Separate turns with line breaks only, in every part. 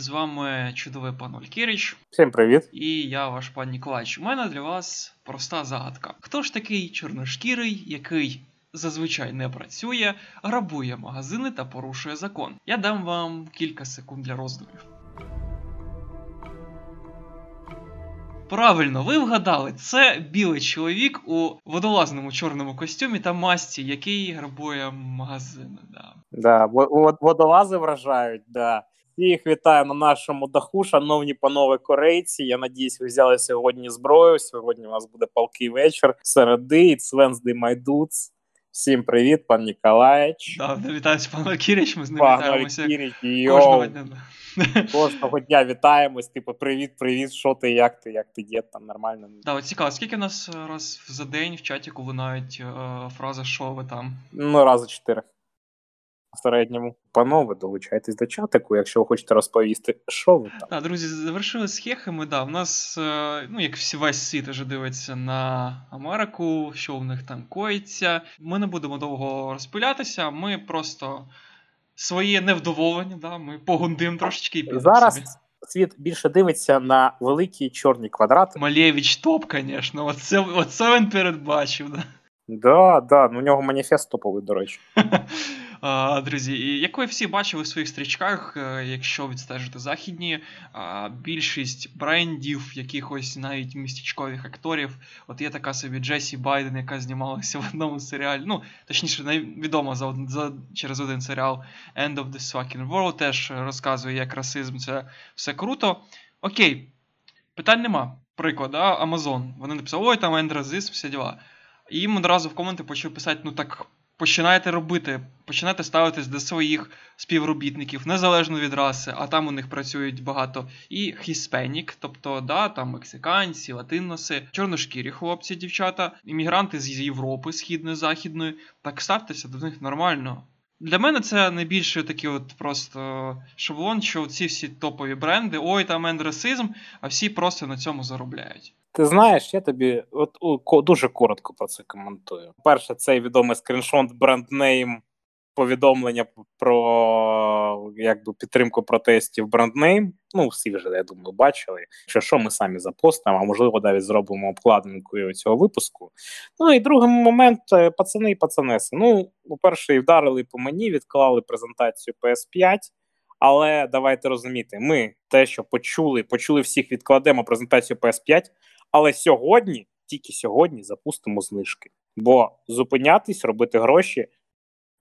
З вами чудовий пан Олькіріч.
Всім привіт.
І я ваш пан Ніколач. У мене для вас проста загадка. Хто ж такий чорношкірий, який зазвичай не працює, грабує магазини та порушує закон? Я дам вам кілька секунд для роздумів. Правильно, ви вгадали, це білий чоловік у водолазному чорному костюмі та масці, який грабує магазини. Да.
Да, водолази вражають, да. Всіх вітаю на нашому даху, шановні панове корейці. Я надіюсь, ви взяли сьогодні зброю. Сьогодні у нас буде палкий вечір. Середи, Wednesday, my dudes. Всім привіт, пан Ніколаєч.
Да, вітаюсь, пан Кіріч, ми з ним вітаємося
кожного дня. Кожного дня вітаємось. Типу, привіт, привіт, що ти, як ти, як ти дід, там нормально.
Да, от цікаво, скільки у нас раз за день в чаті лунають е, фраза що ви там?
Ну, рази чотири. Середньому. Панове, долучайтесь до чатику, якщо ви хочете розповісти, що ви там.
Так, друзі, завершили з хехами. Да, в нас, е, ну як всі весь світ вже дивиться на Америку, що в них там коїться. Ми не будемо довго розпилятися, ми просто своє невдоволення, да, ми погундим трошечки і
Зараз собі. світ більше дивиться на великі чорні квадрати.
Малєвич топ, звісно. Оце, оце він передбачив. Да,
да, да. Ну, у нього маніфест топовий, до речі.
Друзі, і як ви всі бачили в своїх стрічках, е, якщо відстежити західні, більшість брендів, якихось навіть містечкових акторів, от є така собі Джесі Байден, яка знімалася в одному серіалі. Ну, точніше, невідомо за, за через один серіал End of the Fucking World, теж розказує, як расизм це все круто. Окей, питань нема. Приклад, да? Amazon. Вони написали, ой, там ендразизм, всі діла. І їм одразу в коменти почали писати, ну так починаєте робити, починаєте ставитись до своїх співробітників, незалежно від раси, а там у них працюють багато і хіспенік, тобто да, там мексиканці, латиноси, чорношкірі хлопці, дівчата, іммігранти з Європи, східної, західної. Так ставтеся до них нормально. Для мене це найбільше такий от просто шаблон, що ці всі топові бренди, ой, там ендрасизм, а всі просто на цьому заробляють.
Ти знаєш, я тобі от о, дуже коротко про це коментую. Перше, цей відомий скріншот бренднейм повідомлення про якби підтримку протестів бренднейм. Ну, всі вже, я думаю, бачили. Що що ми самі запостимо, а можливо, навіть зробимо обкладинкою цього випуску. Ну і другий момент, е, пацани і пацанеси. Ну, по-перше, вдарили по мені, відклали презентацію PS5. Але давайте розуміти, ми те, що почули, почули всіх, відкладемо презентацію PS5. Але сьогодні, тільки сьогодні, запустимо знижки. Бо зупинятись, робити гроші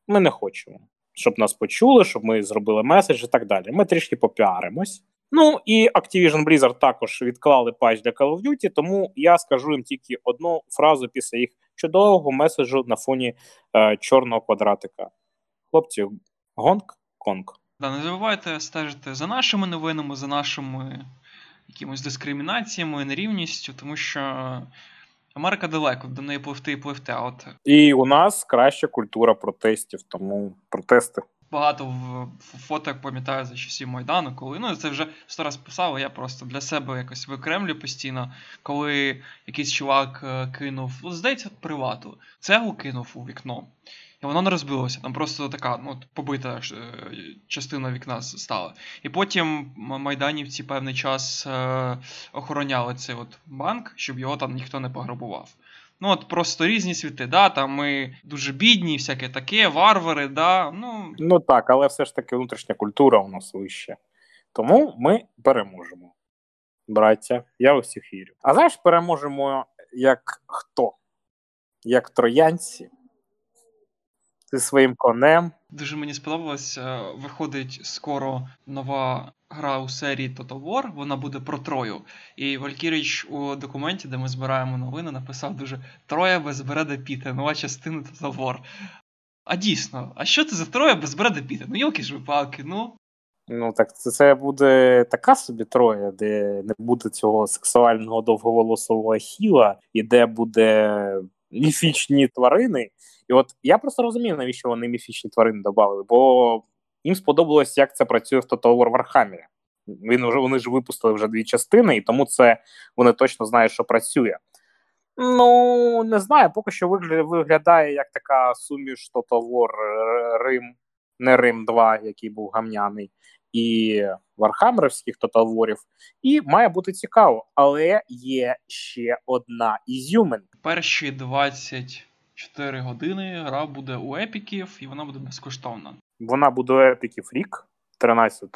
ми не хочемо. Щоб нас почули, щоб ми зробили меседж і так далі. Ми трішки попіаримось. Ну і Activision Blizzard також відклали патч для Call of Duty, тому я скажу їм тільки одну фразу після їх чудового меседжу на фоні е, чорного квадратика. Хлопці, гонг конг.
Да, не забувайте стежити за нашими новинами, за нашими якимось дискримінаціями, нерівністю, тому що Америка далеко до неї пливти і пливти. А от
і у нас краща культура протестів, тому протести.
Багато в фоток пам'ятаю за часів Майдану, коли ну це вже сто раз писав, я просто для себе якось викремлю постійно, коли якийсь чувак е, кинув, здається, привату, цегу кинув у вікно і воно не розбилося. Там просто така ну, побита е, частина вікна стала. І потім майданівці певний час е, охороняли цей от банк, щоб його там ніхто не пограбував. Ну, от просто різні світи, да, там ми дуже бідні, всяке таке, варвари, да. Ну
Ну так, але все ж таки внутрішня культура у нас вища. Тому ми переможемо. Браття, я усіх вірю. А знаєш, переможемо як хто? Як троянці зі своїм конем.
Дуже мені сподобалось. Е, виходить скоро нова гра у серії Total War, Вона буде про Трою. І Валькіріч у документі, де ми збираємо новини, написав дуже Троя без Бреда Піта, нова частина Total War. А дійсно, а що це за Троя без Бреда Піта? Ну, йолки ж випалки, ну.
Ну так це це буде така собі троя, де не буде цього сексуального довговолосового хіла, і де буде міфічні тварини. І от я просто розумію, навіщо вони міфічні тварини додали, бо їм сподобалось, як це працює в Total War Warhammer. Він вже вони ж випустили вже дві частини, і тому це вони точно знають, що працює. Ну, не знаю, поки що виглядає як така суміш Total War Рим, не Рим 2, який був гамняний, і вархаммерівських Total Warів, і має бути цікаво. Але є ще одна ізюмин.
Перші 24 години гра буде у епіків, і вона буде безкоштовна.
Вона буде у епіків рік, 13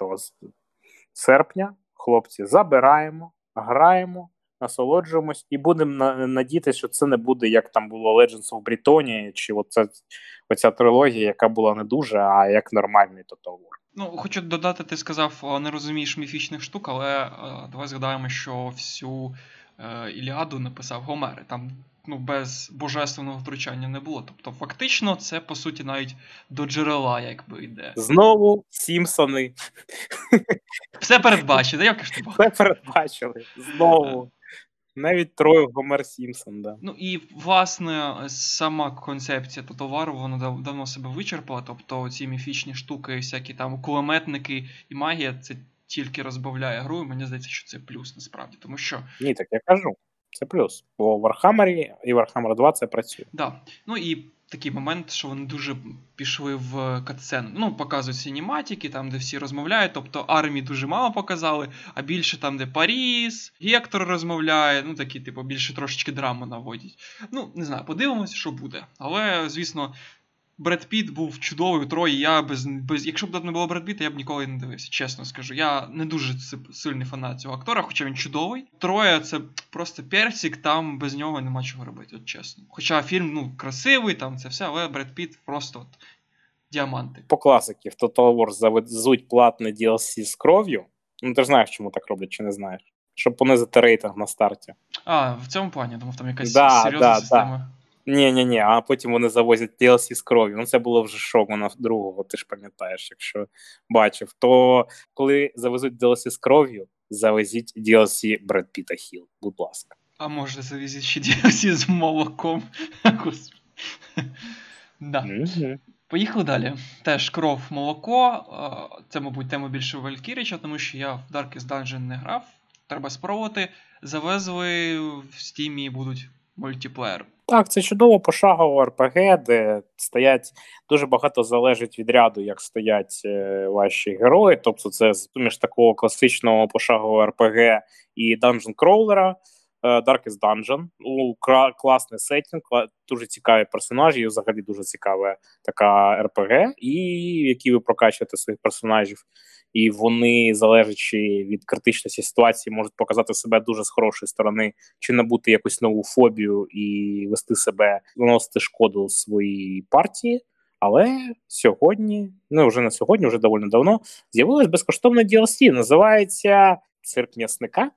серпня. Хлопці, забираємо, граємо, насолоджуємось і будемо надіятися, що це не буде як там було Legends of Britannia, чи оця, оця трилогія, яка була не дуже, а як нормальний Total War.
Ну, хочу додати, ти сказав, не розумієш міфічних штук, але е, давай згадаємо, що всю е, Іліаду написав Гомер. Там ну, без божественного втручання не було. Тобто, фактично, це по суті навіть до джерела, якби йде.
Знову Сімпсони.
Все передбачено, як ж
Все передбачили. Знову. Навіть троє Гомер Сімпсон, да.
Ну і власне сама концепція товару вона давно себе вичерпала. Тобто ці міфічні штуки, всякі там кулеметники і магія, це тільки розбавляє гру. і Мені здається, що це плюс насправді. Тому що.
Ні, так я кажу. Це плюс. Бо в Warhammer і Warhammer 2 це працює.
Да. Ну і такий момент, що вони дуже пішли в катсцену. Ну, показують синематики, там, де всі розмовляють. Тобто армії дуже мало показали, а більше там, де Паріс, Гектор розмовляє, ну такі, типу, більше трошечки драму наводять. Ну, не знаю, подивимося, що буде. Але, звісно, Бред Піт був чудовий у Трої. Я без без. Якщо б тут не було Бред Піта, я б ніколи не дивився, чесно скажу. Я не дуже сильний фанат цього актора, хоча він чудовий. Троє це просто персик, там без нього нема чого робити, от чесно. Хоча фільм ну, красивий, там це все, але Бред Піт просто от діаманти.
По класики в Total War завезуть платне DLC з кров'ю. Ну ти ж знаєш, чому так роблять, чи не знаєш? Щоб понизити рейтинг на старті.
А, в цьому плані, думав, там якась
да,
серйозна
да,
система.
Да. Ні, ні, ні, а потім вони завозять DLC з кров'ю. Ну це було вже шок на другого, ти ж пам'ятаєш, якщо бачив. То коли завезуть DLC з кров'ю, завезіть DLC Бред Піта Хіл, будь ласка.
А може завезіть ще DLC з молоком. да. Mm-hmm. Поїхали далі. Теж кров молоко. Це, мабуть, тема більше Валькіріча, тому що я в Darkest Dungeon не грав. Треба спробувати. Завезли в стімі будуть мультиплеєр.
Так, це чудово пошагово РПГ, де стоять дуже багато залежить від ряду, як стоять е, ваші герої. Тобто, це між такого класичного пошагового РПГ і Данжен е, Darkest Dungeon. Ну, класний сеттінг, дуже цікаві персонажі, і взагалі дуже цікава така РПГ, і які ви прокачуєте своїх персонажів і вони, залежачи від критичності ситуації, можуть показати себе дуже з хорошої сторони, чи набути якусь нову фобію і вести себе, наносити шкоду своїй партії. Але сьогодні, ну вже не сьогодні, вже доволі давно, з'явилось безкоштовне DLC. Називається Цирк м'ясника.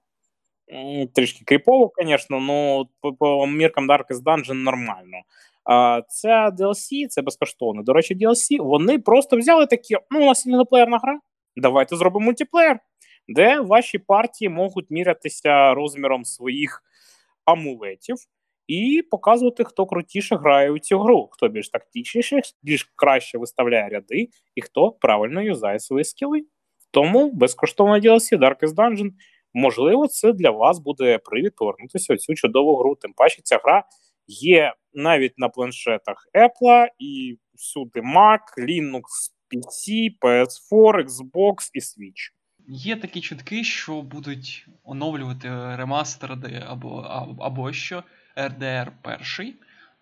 Трішки кріпово, звісно, але по, по міркам Darkest Dungeon нормально. А Це DLC, це безкоштовно. До речі, DLC, вони просто взяли такі: ну, у нас сінглоплеєрна гра, давайте зробимо мультиплеєр, де ваші партії можуть мірятися розміром своїх амулетів і показувати, хто крутіше грає у цю гру, хто більш тактичніше, більш краще виставляє ряди, і хто правильно юзає свої скіли. Тому безкоштовна DLC Darkest Dungeon, можливо, це для вас буде привід повернутися у цю чудову гру. Тим паче ця гра є навіть на планшетах Apple і всюди Mac, Linux, PC, PS4, Xbox і Switch.
Є такі чутки, що будуть оновлювати ремастерди або або що RDR 1,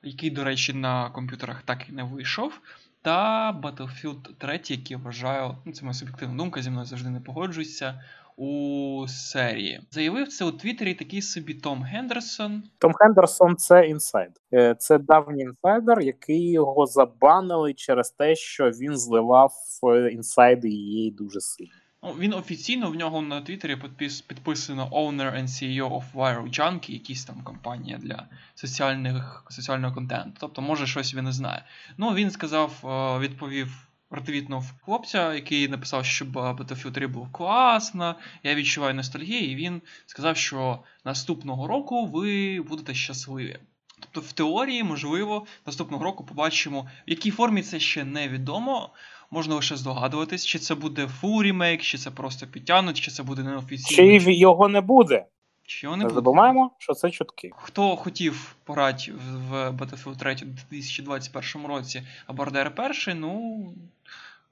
який, до речі, на комп'ютерах так і не вийшов. Та Battlefield 3, який вважаю, ну це моя суб'єктивна думка, зі мною завжди не погоджується, у серії. Заявив це у Твіттері такий собі Том Гендерсон.
Том Гендерсон це інсайд. Е, це давній інсайдер, який його забанили через те, що він зливав е, інсайди її дуже сильно.
Ну, Він офіційно в нього на Твіттері підпис, підписано Owner and CEO of Viral Junkie, якісь там компанія для соціальних, соціального контенту. Тобто, може, щось він не знає. Ну, він сказав, е, відповів Ретвітнув хлопця, який написав, що Battlefield 3 був класно, я відчуваю ностальгію, і він сказав, що наступного року ви будете щасливі. Тобто, в теорії, можливо, наступного року побачимо, в якій формі це ще невідомо. Можна лише здогадуватись, чи це буде full ремейк, чи це просто підтягнуть, чи це буде неофіційно.
Чи його не буде.
Чи не буде.
Забуваємо, що це чутки.
Хто хотів пограти в Battlefield 3 у 2021 році, або RDR 1, ну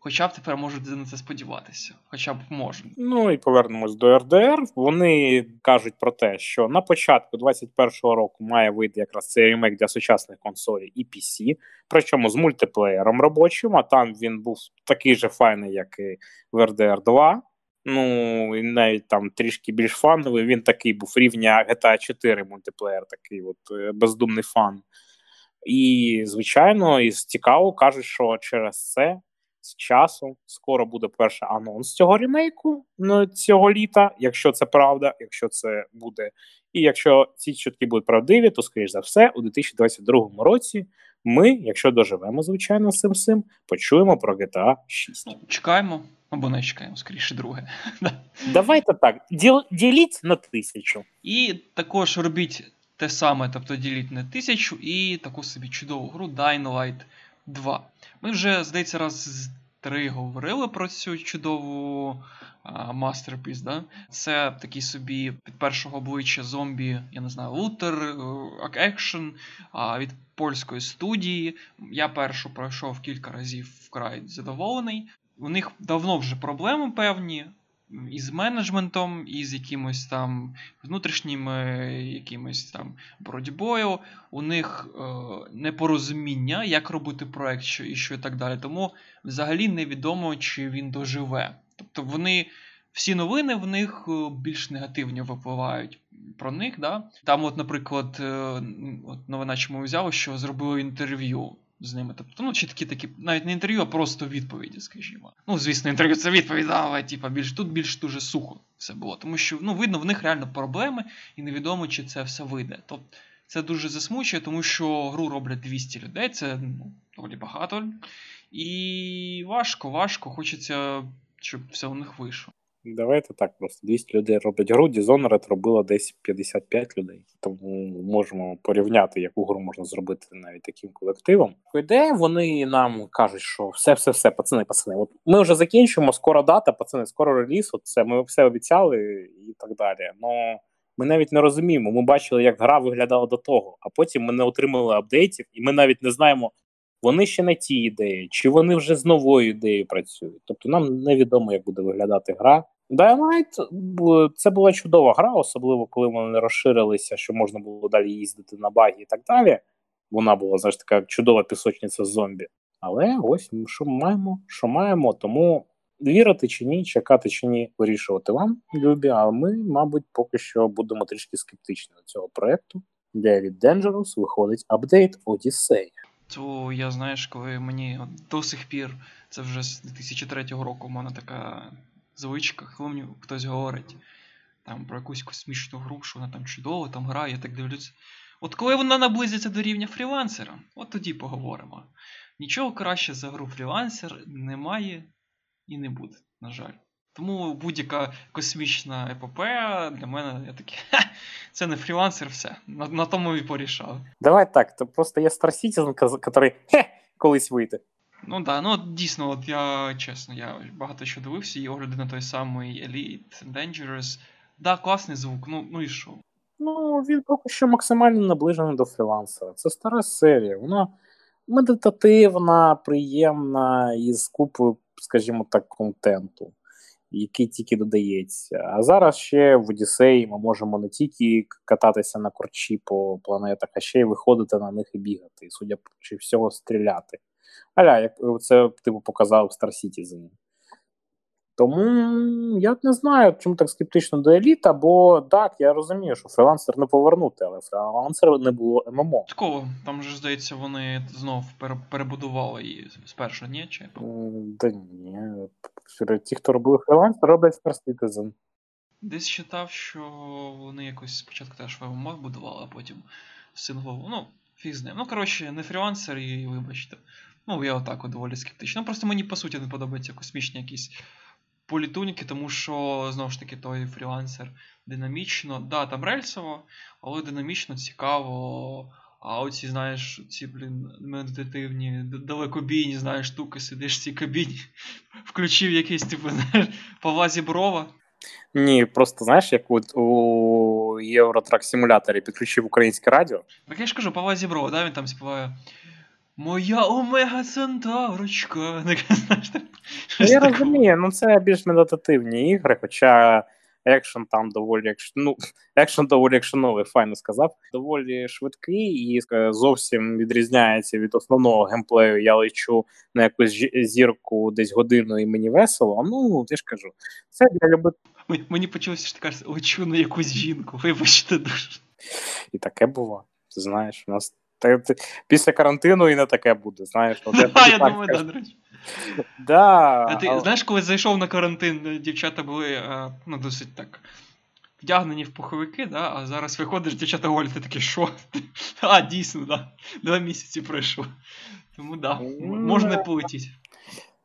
Хоча б тепер можуть на це сподіватися, хоча б можуть.
Ну і повернемось до RDR. Вони кажуть про те, що на початку 21-го року має вийти якраз цей ремейк для сучасних консолей і PC, причому з мультиплеєром робочим, а там він був такий же файний, як і в RDR 2. Ну, і навіть там трішки більш фановий. Він такий був рівня GTA 4 мультиплеєр, такий от е, бездумний fun. І, звичайно, і цікаво кажуть, що через це з часу скоро буде перший анонс цього ремейку ну, цього літа, якщо це правда, якщо це буде. І якщо ці чутки будуть правдиві, то, скоріш за все, у 2022 році ми, якщо доживемо, звичайно, з цим почуємо про GTA 6.
Ну, чекаємо. Або не чекаємо, скоріше друге.
Давайте так. Діл, діліть на тисячу.
І також робіть те саме, тобто діліть на тисячу і таку собі чудову гру Dying Light 2. Ми вже, здається, раз три говорили про цю чудову мастерпіс. Да? Це такий собі від першого обличчя зомбі, я не знаю, лутер, е, екшен від польської студії. Я першу пройшов кілька разів вкрай задоволений. У них давно вже проблеми певні із менеджментом, і з якимось там внутрішніми якимось там боротьбою. У них е, непорозуміння, як робити проект що, і що і так далі. Тому взагалі невідомо, чи він доживе. Тобто вони. Всі новини в них е, більш негативні випливають про них. Да? Там, от, наприклад, е, от новина, чому взяв, що зробили інтерв'ю з ними. Тобто, ну, чи такі такі, навіть не інтерв'ю, а просто відповіді, скажімо. Ну, звісно, інтерв'ю це відповідь, але типа, більш тут більш дуже сухо все було. Тому що ну, видно, в них реально проблеми, і невідомо, чи це все вийде. Тобто це дуже засмучує, тому що гру роблять 200 людей, це ну, доволі багато. І важко, важко, хочеться, щоб все у них вийшло.
Давайте так просто 200 людей роблять гру, Dishonored робила десь 55 людей. Тому можемо порівняти, яку гру можна зробити навіть таким колективом. Ідея вони нам кажуть, що все-все-все, пацани, пацани. От ми вже закінчуємо, скоро дата, пацани, скоро реліз. От це ми все обіцяли і так далі. Но ми навіть не розуміємо. Ми бачили, як гра виглядала до того, а потім ми не отримали апдейтів, і ми навіть не знаємо. Вони ще на ті ідеї, чи вони вже з новою ідеєю працюють. Тобто нам невідомо, як буде виглядати гра. Dying це була чудова гра, особливо коли вони розширилися, що можна було далі їздити на багі і так далі. Вона була знаєш, така чудова пісочниця зомбі. Але ось що маємо, що маємо, тому вірити чи ні, чекати чи ні, вирішувати вам, любі. А ми, мабуть, поки що будемо трішки скептичні до цього проекту. David Dangerous виходить апдейт Odyssey.
То я знаєш, коли мені до сих пір, це вже з 2003 року, у мене така звичках, мені хтось говорить там про якусь космічну гру, що вона там чудово там грає, я так дивлюсь. От коли вона наблизиться до рівня фрілансера, от тоді поговоримо. Нічого краще за гру Freelancer немає і не буде, на жаль. Тому будь-яка космічна епопея для мене я такий, це не Freelancer, все. На на тому і порішав.
Давай так, то просто є Star Citizen, який колись вийде.
Ну да, ну дійсно, от я чесно, я багато що дивився, і огляди на той самий Elite Dangerous. Да, класний звук, ну ну і що?
Ну, він поки що максимально наближений до фрілансера. Це стара серія. Вона медитативна, приємна і з купою, скажімо так, контенту, який тільки додається. А зараз ще в Одіссеї ми можемо не тільки кататися на корчі по планетах, а ще й виходити на них і бігати, і судя по всьому, стріляти аля, як це типу показав Star Citizen. Тому я не знаю, чому так скептично до еліта, бо так, я розумію, що Freelancer не повернути, але Freelancer не було MMO.
Такого, там же, здається, вони знов перебудували її спершу, ні? Чи?
Да ні. Ті, хто робили Freelancer, роблять Star Citizen.
Десь читав, що вони якось спочатку теж MMO будували, а потім синглову. Ну, фіг з ним. Ну, коротше, не Freelancer і вибачте. Ну, я отак от доволі скептично. Ну, просто мені по суті не подобаються космічні якісь політуніки, тому що, знову ж таки, той Freelancer динамічно. Да, там рельсово, але динамічно цікаво. А оці, знаєш, ці, блін, медитативні, далекобійні, знаєш, штуки, сидиш в цій кабіні, включив якийсь, типу, знаєш, Павла Зіброва.
Ні, просто знаєш, як от у Євротрак симуляторі підключив українське радіо.
Так я ж кажу, Павла Зіброва, да, він там співає. Моя Омега Центаврочка.
Ну, я розумію, ну це більш медитативні ігри, хоча екшен там доволі ну, екшен доволі екшеновий, файно сказав. Доволі швидкий і е, зовсім відрізняється від основного геймплею. Я лечу на якусь зірку десь годину і мені весело. Ну, я ж кажу, це для любит...
Мені почалося, що ти кажеш, лечу на якусь жінку, вибачте дуже.
І таке було. Ти знаєш, у нас після карантину і не таке буде. знаєш.
Я думаю, да, до речі.
Да,
а ти але... знаєш, коли зайшов на карантин, дівчата були е, ну, досить так вдягнені в пуховики, да, а зараз виходиш, дівчата говорять, ти такі, що? А, дійсно, да. Два місяці пройшло. Тому да, можна полетіти.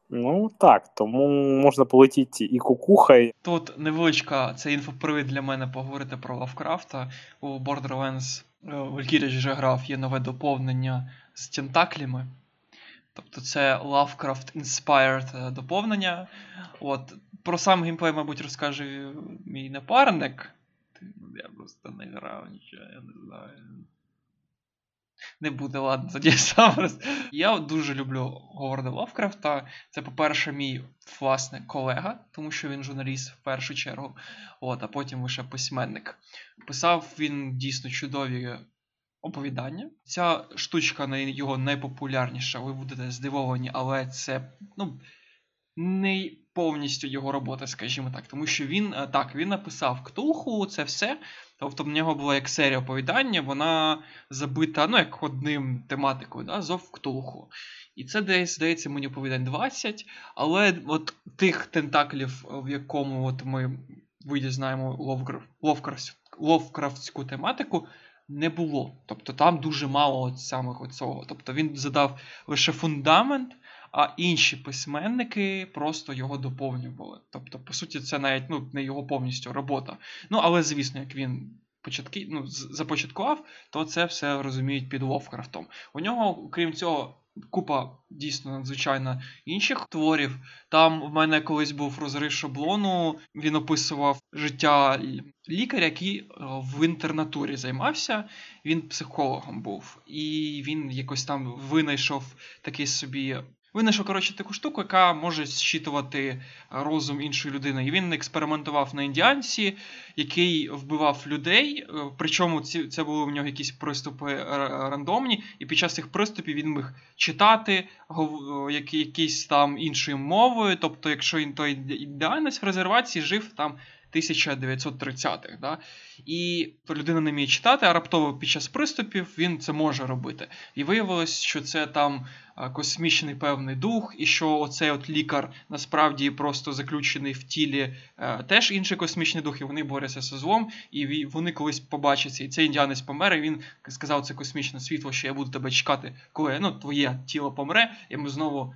Ну так, тому можна полетіти і кукухай.
Тут невеличка це інфопривід для мене поговорити про Лавкрафта. У Borderlands Valkyrie вже грав, є нове доповнення з тентаклями. Тобто це Lovecraft Inspired е, доповнення. От, Про сам геймплей, мабуть, розкаже мій напарник. Я просто не грав нічого, я не знаю. Не буде, ладно, тоді сам роз... Я дуже люблю Говарда Лавкрафта. Це, по-перше, мій власне колега, тому що він журналіст в першу чергу, От, а потім лише письменник. Писав він дійсно чудові оповідання. Ця штучка його найпопулярніша, ви будете здивовані, але це ну, не повністю його робота, скажімо так. Тому що він е, так, він написав Ктулху, це все. Тобто в нього була як серія оповідання, вона забита ну, як одним тематикою, да, зов Ктулху. І це десь, здається, мені оповідань 20, але от тих тентаклів, в якому от ми вийде знаємо ловкрафтську тематику, не було. Тобто там дуже мало от самого цього. Тобто він задав лише фундамент, а інші письменники просто його доповнювали. Тобто, по суті, це навіть ну, не його повністю робота. Ну, але, звісно, як він початки, ну, започаткував, то це все розуміють під Ловкрафтом. У нього, крім цього, купа дійсно надзвичайно інших творів. Там в мене колись був розрив шаблону, він описував життя лікаря, який е, в інтернатурі займався. Він психологом був, і він якось там винайшов такий собі Винайшов, коротше, таку штуку, яка може зчитувати е, розум іншої людини. І він експериментував на індіанці, який вбивав людей. Е, причому ці, це були в нього якісь приступи е, рандомні, і під час цих приступів він міг читати які, якісь там іншою мовою. Тобто, якщо він той індіанець в резервації жив там 1930-х. Да? І людина не вміє читати, а раптово під час приступів він це може робити. І виявилось, що це там космічний певний дух, і що оцей от лікар насправді просто заключений в тілі е, теж інший космічний дух, і вони борються з злом, і вони колись побачаться. І цей індіанець помер, і він сказав, це космічне світло, що я буду тебе чекати, коли ну, твоє тіло помре, і ми знову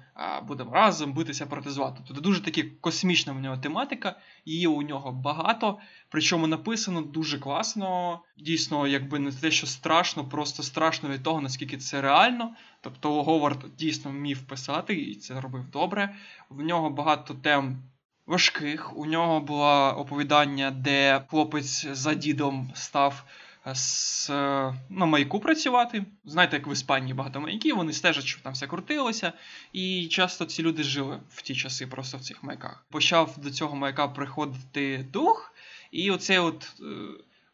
будемо разом битися проти зла. Тобто дуже таки космічна в нього тематика, її у нього багато. Причому написано дуже класно. Дійсно, якби не те, що страшно, просто страшно від того, наскільки це реально. Тобто Говард дійсно вмів писати, і це робив добре. В нього багато тем важких. У нього було оповідання, де хлопець за дідом став з, на маяку працювати. Знаєте, як в Іспанії багато маяків, вони стежать, щоб там все крутилося. І часто ці люди жили в ті часи просто в цих маяках. Почав до цього маяка приходити дух, і оцей от.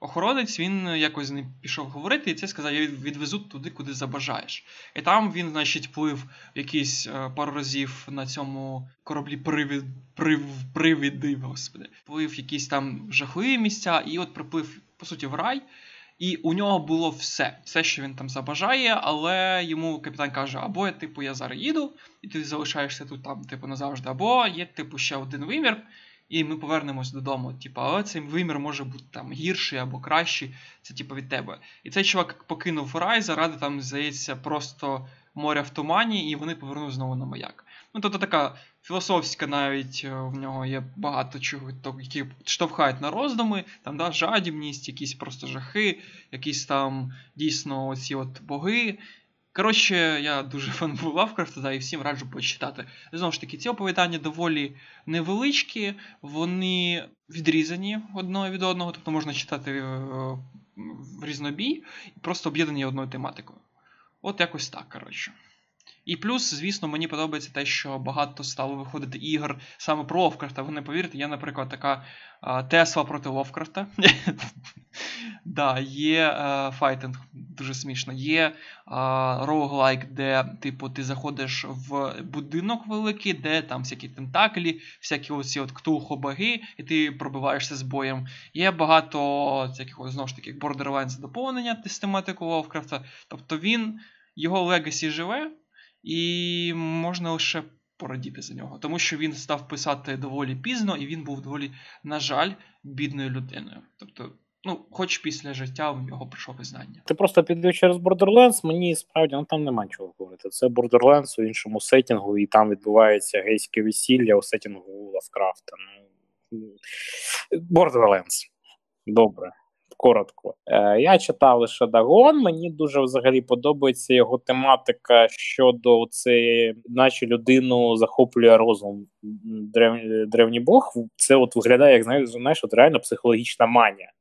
Е, охоронець він якось з ним пішов говорити, і це сказав: я відвезу туди, куди забажаєш. І там він, значить, плив якийсь е, пару разів на цьому кораблі привід, прив, привіди, господи, плив якісь там жахливі місця, і от приплив, по суті, в рай. І у нього було все, все, що він там забажає, але йому капітан каже: або типу, я зараз їду, і ти залишаєшся тут там, типу, назавжди, або є, типу, ще один вимір, і ми повернемось додому. Типу, але цей вимір може бути там гірший або кращий, це типу від тебе. І цей чувак покинув рай заради там, здається, просто моря в тумані, і вони повернули знову на маяк. Ну, тобто така філософська навіть е, в нього є багато чого, які штовхають на роздуми, там да, жадібність, якісь просто жахи, якісь там дійсно оці от боги. Коротше, я дуже фан був Лавкрафта, да, і всім раджу почитати. Знову ж таки, ці оповідання доволі невеличкі, вони відрізані одного від одного, тобто можна читати е, в різнобій просто об'єднані одною тематикою. От якось так, коротше. І плюс, звісно, мені подобається те, що багато стало виходити ігор саме про Ловкрафта. Ви не повірите, є, наприклад, така Тесла проти Ловкрафта. Да, Є файтинг, дуже смішно. Є roguelike, де, типу, ти заходиш в будинок великий, де там всякі тентаклі, всякі оці от ктулху-боги, і ти пробиваєшся з боєм. Є багато всяких, знову ж таки, Borderlands доповнення з тематикою Ловкрафта. Тобто він, його legacy живе. І можна лише порадіти за нього, тому що він став писати доволі пізно, і він був доволі, на жаль, бідною людиною. Тобто, ну, хоч після життя в нього прийшло визнання.
Ти просто підвів через Borderlands, мені справді ну там нема чого говорити. Це Borderlands у іншому сетінгу, і там відбувається гейське весілля у сетінгу Лавкрафта. Ну, Borderlands. Добре коротко. Е, Я читав лише Дагон. Мені дуже взагалі подобається його тематика щодо цієї, наче людину захоплює розум древ, древній Бог. Це от виглядає, як знаєш, знаєш, от реально психологічна манія.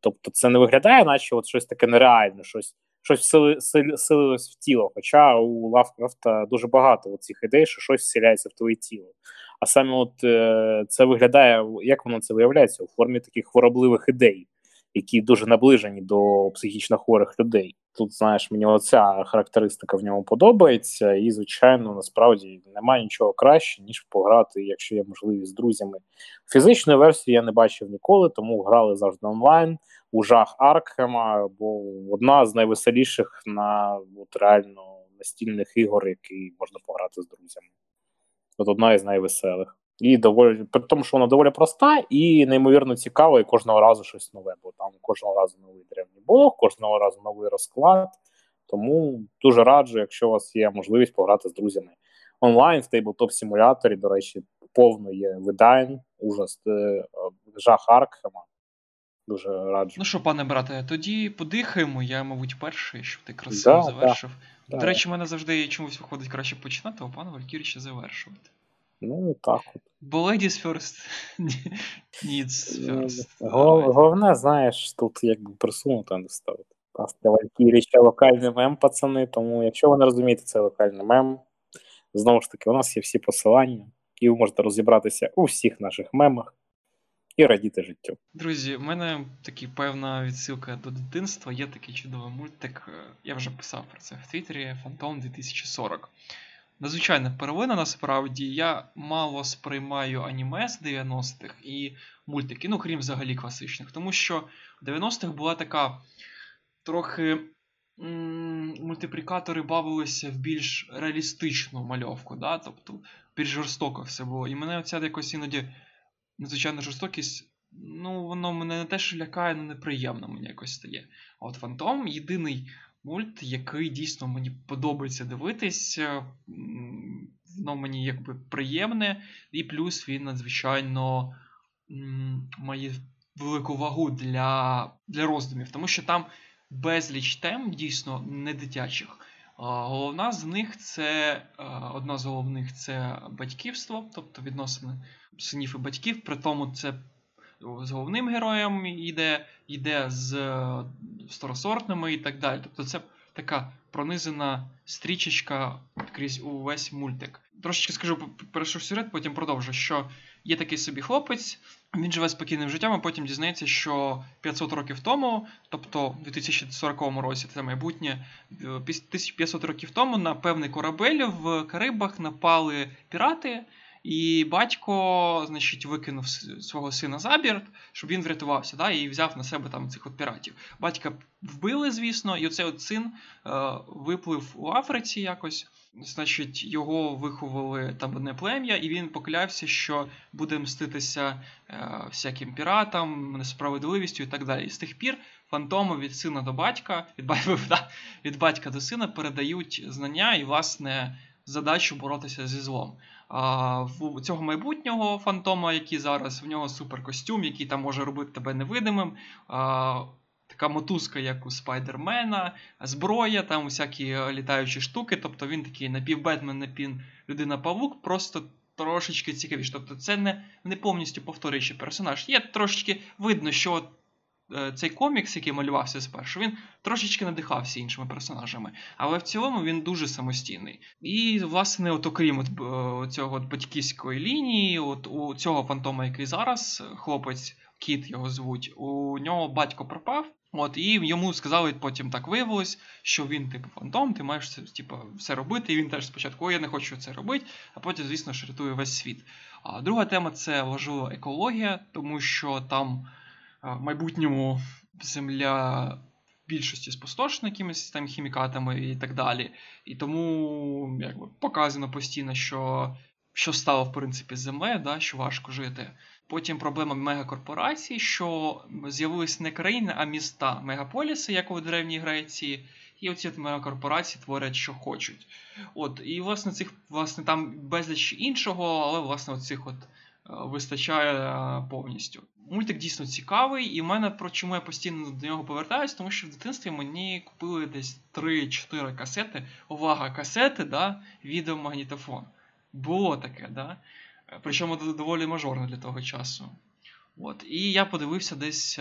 Тобто, це не виглядає, наче от щось таке нереальне, щось. Щось всили, силилось в тіло. Хоча у Лавкрафта дуже багато цих ідей, що щось вселяється в твоє тіло. А саме от е, це виглядає, як воно це виявляється, у формі таких хворобливих ідей які дуже наближені до психічно хворих людей. Тут знаєш, мені оця характеристика в ньому подобається, і звичайно, насправді немає нічого краще, ніж пограти, якщо є можливість з друзями. Фізичної версії я не бачив ніколи, тому грали завжди онлайн у жах Аркхема, бо одна з найвеселіших на от, реально настільних ігор, які можна пограти з друзями. От одна із найвеселих. І доволі при тому, що вона доволі проста і неймовірно цікава, і кожного разу щось нове, бо там кожного разу новий древній бог, кожного разу новий розклад. Тому дуже раджу, якщо у вас є можливість пограти з друзями онлайн в тейблтоп симуляторі. До речі, повно є видань, ужас е, жах Аркхема. Дуже раджу.
Ну що, пане брате, тоді подихаємо. Я, мабуть, перший, щоб ти красиво да, завершив. Да, До да. речі, в мене завжди чомусь виходить краще починати, а пане Валькірі ще завершувати.
Ну, так от.
Бо ladies first, needs
ну, first. Головне, знаєш, тут якби присунуто не ставити. Паста Валькірі ще локальний мем, пацани, тому якщо ви не розумієте, це локальний мем. Знову ж таки, у нас є всі посилання, і ви можете розібратися у всіх наших мемах і радіти життю.
Друзі, у мене такі певна відсилка до дитинства. Є такий чудовий мультик. Я вже писав про це в Твіттері Фантом 2040 надзвичайна первина насправді. Я мало сприймаю аніме з 90-х і мультики, ну крім взагалі класичних. Тому що в 90-х була така трохи. Мультиплікатори бавилися в більш реалістичну мальовку, да? тобто більш жорстоко все було. І мене оця якось іноді надзвичайна жорстокість, ну, воно мене не те, що лякає, але неприємно мені якось стає. А от Фантом єдиний мульт, який дійсно мені подобається дивитись. Воно мені якби приємне, і плюс він надзвичайно має велику вагу для для роздумів, тому що там безліч тем дійсно не дитячих. Головна з них це одна з головних це батьківство, тобто відносини синів і батьків. При тому це з головним героєм йде, йде з е, старосортними і так далі. Тобто це така пронизана стрічечка крізь увесь мультик. Трошечки скажу перейшов сюжет, потім продовжу, що є такий собі хлопець, він живе спокійним життям, а потім дізнається, що 500 років тому, тобто в 2040 році, це майбутнє, 1500 років тому на певний корабель в Карибах напали пірати. І батько, значить, викинув свого сина за борт, щоб він врятувався, да, і взяв на себе там цих от піратів. Батька вбили, звісно, і оцей от син е, виплив у Африці якось. Значить, його виховали там одне плем'я, і він поклявся, що буде мститися е, всяким піратам, несправедливістю і так далі. І з тих пір фантоми від сина до батька, від, від батька до сина передають знання і, власне, задачу боротися зі злом. А, В цього майбутнього фантома, який зараз, в нього суперкостюм, який там може робити тебе невидимим. А, Така мотузка, як у Спайдермена, зброя, там усякі літаючі штуки. Тобто він такий напівбетмен, напів людина-павук, просто трошечки цікавіше. Тобто це не не повністю повторюючий персонаж. Є трошечки видно, що цей комікс, який малювався спершу, він трошечки надихався іншими персонажами, але в цілому він дуже самостійний. І, власне, от окрім от, е, цього от батьківської лінії, от у цього фантома, який зараз, хлопець, кіт його звуть, у нього батько пропав. От, І йому сказали, потім так виявилось, що він, типу, фантом, ти маєш типу, все робити. І він теж спочатку, я не хочу це робити, а потім, звісно, ж рятує весь світ. А друга тема це важлива екологія, тому що там в майбутньому земля в більшості спустошена якимись там хімікатами і так далі. І тому якби, показано постійно, що що стало в принципі з землею, да, що важко жити. Потім проблема мегакорпорацій, що з'явились не країни, а міста, мегаполіси, як у Древній Греції. І оці мегакорпорації творять, що хочуть. От, І, власне, цих, власне, там безліч іншого, але, власне, оцих от е, вистачає е, повністю. Мультик дійсно цікавий, і в мене про чому я постійно до нього повертаюсь, тому що в дитинстві мені купили десь 3-4 касети. Увага, касети, да, відеомагнітофон. Було таке, да? причому доволі мажорне для того часу. От. І я подивився десь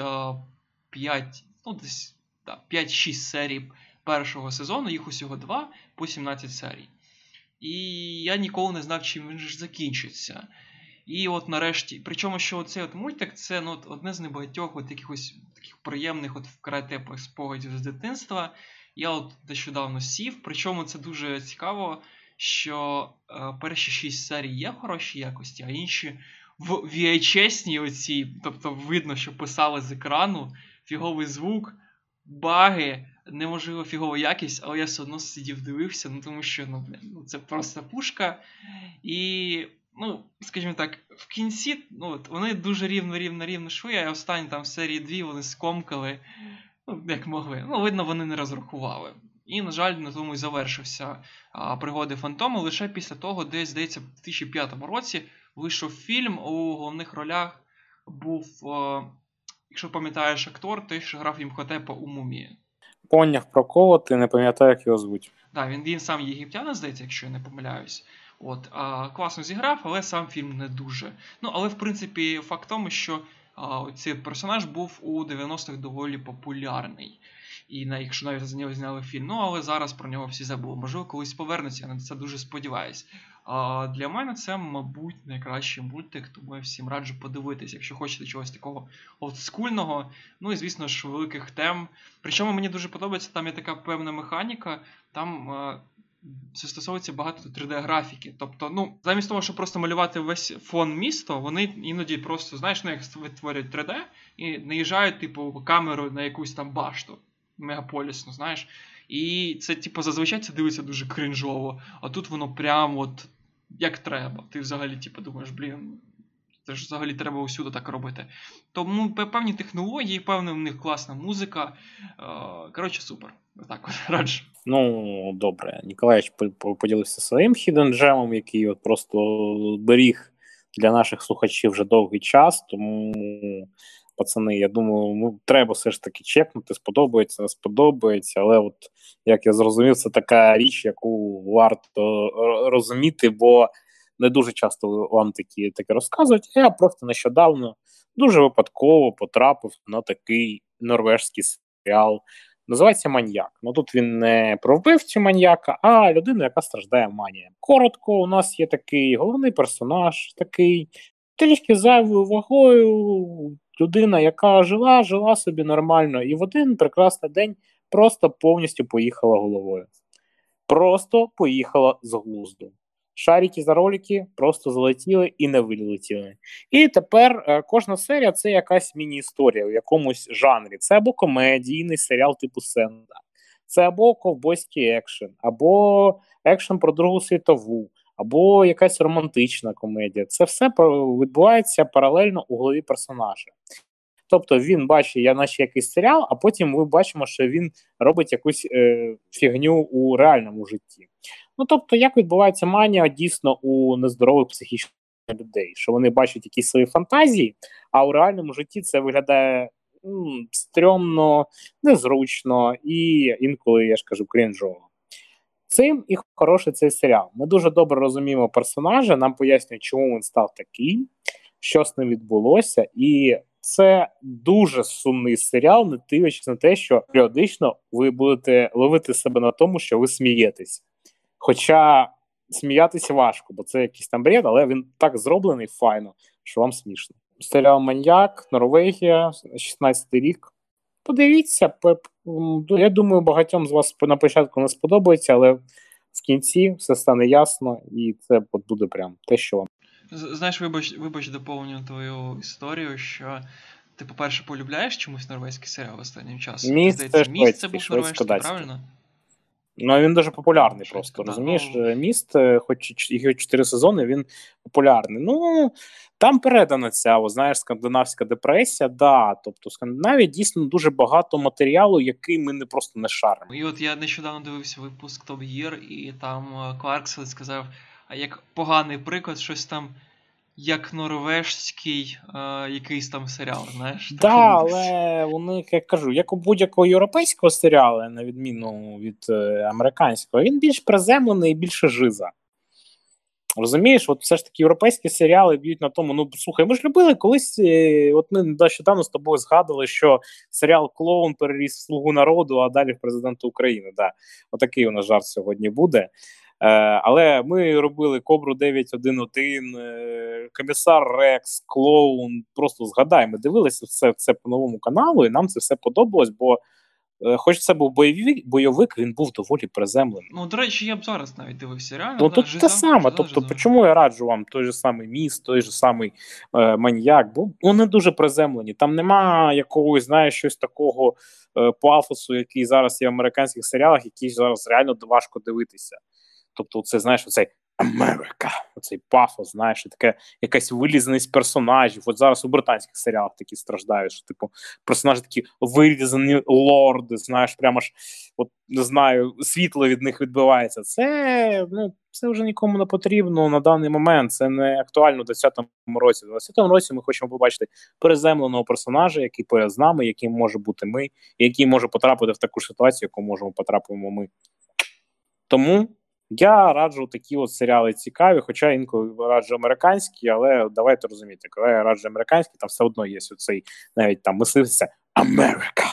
5, ну, десь да, 5-6 серій першого сезону, їх усього 2 по 17 серій. І я ніколи не знав, чим він ж закінчиться. І от нарешті, причому що цей от мультик це ну, одне з небагатьох от якихось таких приємних от вкрай теплих спогадів з дитинства. Я от нещодавно сів, причому це дуже цікаво, що е, перші шість серій є в хорошій якості, а інші в VHS-ній оці, тобто видно, що писали з екрану, фіговий звук, баги, неможливо фігова якість, але я все одно сидів, дивився, ну тому що ну, блін, ну, це просто пушка. І, ну, скажімо так, в кінці ну, от, вони дуже рівно-рівно-рівно шли, а останні там в серії 2 вони скомкали, ну, як могли. Ну, видно, вони не розрахували. І, на жаль, на тому і завершився а, пригоди Фантому. Лише після того, десь, здається, в 2005 році вийшов фільм у головних ролях був, а, якщо пам'ятаєш актор, той, що грав Імхотепа у мумії.
Поняв про кого, ти не пам'ятаю, як його звуть.
Так, він він сам єгиптянин, здається, якщо я не помиляюсь. От, а, Класно зіграв, але сам фільм не дуже. Ну, але в принципі, факт тому, що а, цей персонаж був у 90-х доволі популярний. І на якщо навіть за нього зняли фільм. Ну, але зараз про нього всі забули. Можливо, колись повернуться, я на це дуже сподіваюсь. А Для мене це, мабуть, найкращий мультик, тому я всім раджу подивитись, якщо хочете чогось такого олдскульного. Ну і, звісно ж, великих тем. Причому мені дуже подобається, там є така певна механіка, там. Це стосується багато 3D-графіки. Тобто, ну, замість того, щоб просто малювати весь фон міста, вони іноді просто, знаєш, ну, як витворюють 3D і наїжджають, типу, камеру на якусь там башту мегаполісну, знаєш. І це, типу, зазвичай це дивиться дуже кринжово, а тут воно прям от як треба. Ти взагалі, типу, думаєш, блін, це ж взагалі треба усюди так робити. Тому певні технології, певна в них класна музика. Коротше, супер. Так от раджу.
Ну, добре. Ніколаєвич поділився своїм хіден джемом, який от просто беріг для наших слухачів вже довгий час, тому пацани, я думаю, ну треба все ж таки чекнути, сподобається, не сподобається. Але от як я зрозумів, це така річ, яку варто розуміти, бо не дуже часто вам такі таке розказують. Я просто нещодавно дуже випадково потрапив на такий норвежський серіал. Називається маньяк. Ну тут він не про вбивцю маньяка, а людину, яка страждає манія. Коротко, у нас є такий головний персонаж, такий трішки зайвою вагою, людина, яка жила, жила собі нормально, і в один прекрасний день просто повністю поїхала головою. Просто поїхала з глузду. Шарики за ролики просто залетіли і не вилетіли. І тепер е, кожна серія це якась міні-історія в якомусь жанрі. Це або комедійний серіал типу Сенда, це або ковбойський екшен, або екшен про Другу світову, або якась романтична комедія. Це все відбувається паралельно у голові персонажа. Тобто він бачить, я наче якийсь серіал, а потім ми бачимо, що він робить якусь е, фігню у реальному житті. Ну тобто, як відбувається манія дійсно у нездорових психічних людей, що вони бачать якісь свої фантазії, а у реальному житті це виглядає м, стрьомно, незручно і інколи я ж кажу крінжово. Цим і хороший цей серіал. Ми дуже добре розуміємо персонажа, нам пояснюють, чому він став такий, що з ним відбулося, і це дуже сумний серіал, не дивлячись на те, що періодично ви будете ловити себе на тому, що ви смієтесь. Хоча сміятися важко, бо це якийсь там бред, але він так зроблений файно, що вам смішно. Серіал Маньяк, Норвегія, 16 рік. Подивіться, я думаю, багатьом з вас на початку не сподобається, але в кінці все стане ясно, і це буде прям те, що вам.
Знаєш, вибач, вибач, доповню твою історію, що ти, по-перше, полюбляєш чомусь норвезький серіал останнім часом.
Міст
Здається, міст це був норвезький, правильно?
Ну, він дуже популярний Швидко, просто. Да. Розумієш, ну... міст, е, хоч його чотири сезони, він популярний. Ну там передана ця, о, знаєш, скандинавська депресія, да. Тобто, в Скандинавії дійсно дуже багато матеріалу, який ми не просто не шаримо.
І от я нещодавно дивився випуск Top Gear, і там е, Кларксел сказав, як поганий приклад, щось там як норвежський е, якийсь там серіал, знаєш?
Так, да, але вони, як кажу, як у будь-якого європейського серіалу, на відміну від е, американського, він більш приземлений і більше жиза. Розумієш, от все ж таки європейські серіали б'ють на тому. Ну слухай, ми ж любили колись. Е, от ми нещодавно з тобою згадували, що серіал Клоун переріс в слугу народу, а далі в президента України. Да. Отакий у нас жарт сьогодні буде. Е, але ми робили Кобру 911, е, комісар Рекс, Клоун. Просто згадай, ми дивилися все це по новому каналу, і нам це все подобалось, бо. Е, хоч це був бойовик, бойовик, він був доволі приземлений.
Ну, до речі, я б зараз навіть дивився. Реально,
ну, тут те саме. Тобто, чому я раджу вам той же самий міст, той же самий е, маньяк, бо вони дуже приземлені. Там нема якогось, знаєш, щось такого е, пафосу, який зараз є в американських серіалах, який зараз реально важко дивитися. Тобто, це знаєш, оцей Америка, оцей пафос, знаєш, і таке якась вилізаність персонажів. От зараз у британських серіалах такі страждають, що типу персонажі такі вирізані лорди, знаєш, прямо ж от не знаю, світло від них відбивається. Це ну це вже нікому не потрібно на даний момент. Це не актуально у 20-му році. У 20-му році ми хочемо побачити переземленого персонажа, який поряд з нами, яким може бути ми, який може потрапити в таку ситуацію, яку можемо потрапимо ми. Тому. Я раджу такі от серіали цікаві, хоча інколи раджу американські, але давайте розуміти, коли я раджу американські, там все одно є оцей навіть там мислився America,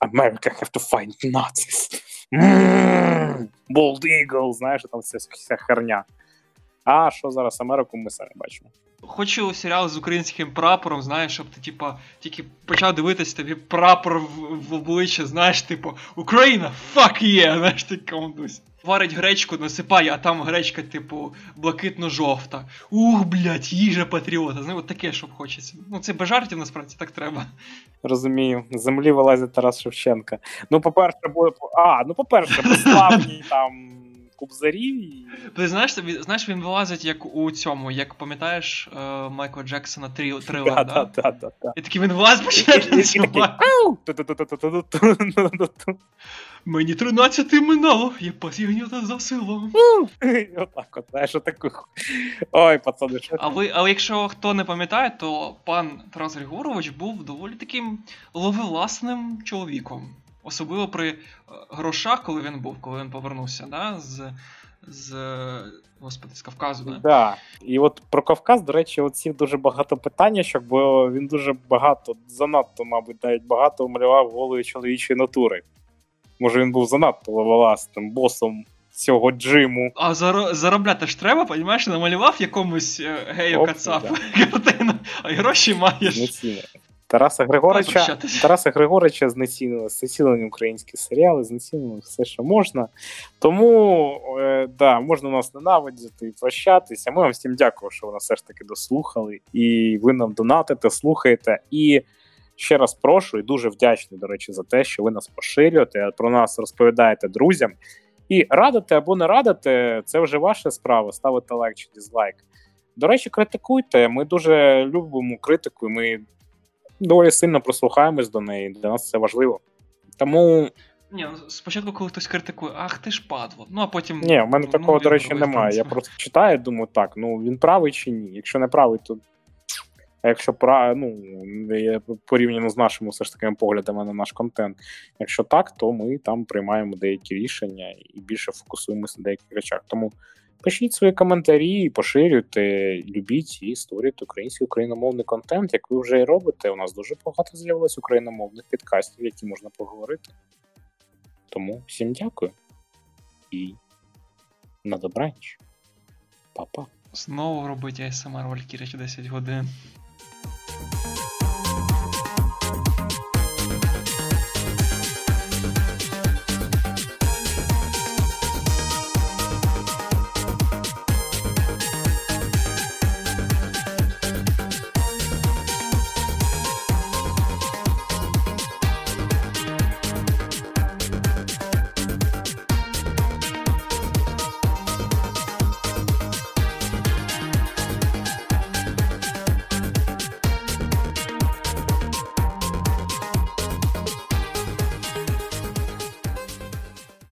America have to find Nazis. Mm, Bold Eagle, знаєш, там вся, вся херня. А що зараз Америку ми самі бачимо.
Хочу серіал з українським прапором, знаєш, щоб ти, типа, тільки почав дивитися тобі прапор в, в обличчя, знаєш, типу, Україна, fuck yeah, знаєш, ти командусь. Варить гречку, насипає, а там гречка, типу, блакитно-жовта. Ух, блядь, їжа патріота. Знаєш, от таке, щоб хочеться. Ну, це без жартів насправді так треба.
Розумію, з землі вилазить Тарас Шевченка. Ну, по-перше, буде. А, ну, по-перше, безславні там кубзарі.
Ти знаєш, знаєш, він вилазить як у цьому, як пам'ятаєш е, Майкла Джексона трилер, да? І такий він вилазить починає Мені 13 минало, я посігнюта за селом.
Отак от, знаєш, отаку. Ой, пацани, що
Але, але якщо хто не пам'ятає, то пан Тарас Григорович був доволі таким ловеласним чоловіком. Особливо при е, грошах, коли він був, коли він повернувся, да, з з господи, з Кавказу.
Да? Да. І от про Кавказ, до речі, оці дуже багато питанняшок, бо він дуже багато, занадто, мабуть, навіть багато малював голої чоловічої натури. Може, він був занадто ловеласним босом цього джиму.
А зар... заробляти ж треба, понімаєш, намалював якомусь е, гею кацапу картину, а гроші маєш.
Тараса Григорича Тараса Григорича знецінили, знецінені українські серіали, знецінили все, що можна. Тому е, да, можна нас ненавидіти і прощатися. Ми вам всім дякуємо, що ви нас все ж таки дослухали. І ви нам донатите, слухаєте. І ще раз прошу і дуже вдячний, до речі, за те, що ви нас поширюєте, про нас розповідаєте друзям. І радите або не радите, це вже ваша справа. Ставити лайк чи дізлайк. До речі, критикуйте. Ми дуже любимо критику. Ми доволі сильно прислухаємось до неї. Для нас це важливо. Тому.
Ні, ну, спочатку, коли хтось критикує, ах ти ж падло. Ну а потім.
Ні, в мене ну, такого, до речі, немає. Я просто читаю, думаю, так, ну він правий чи ні. Якщо не правий, то. А якщо ну, порівняно з нашими все ж такими поглядами на наш контент, якщо так, то ми там приймаємо деякі рішення і більше фокусуємося на деяких речах. Тому Пишіть свої коментарі, поширюйте, любіть і створюйте український україномовний контент, як ви вже і робите. У нас дуже багато з'явилось україномовних підкастів, які можна поговорити. Тому всім дякую і на добраніч. Па-па.
Знову робить ASMR Валькірич 10 годин.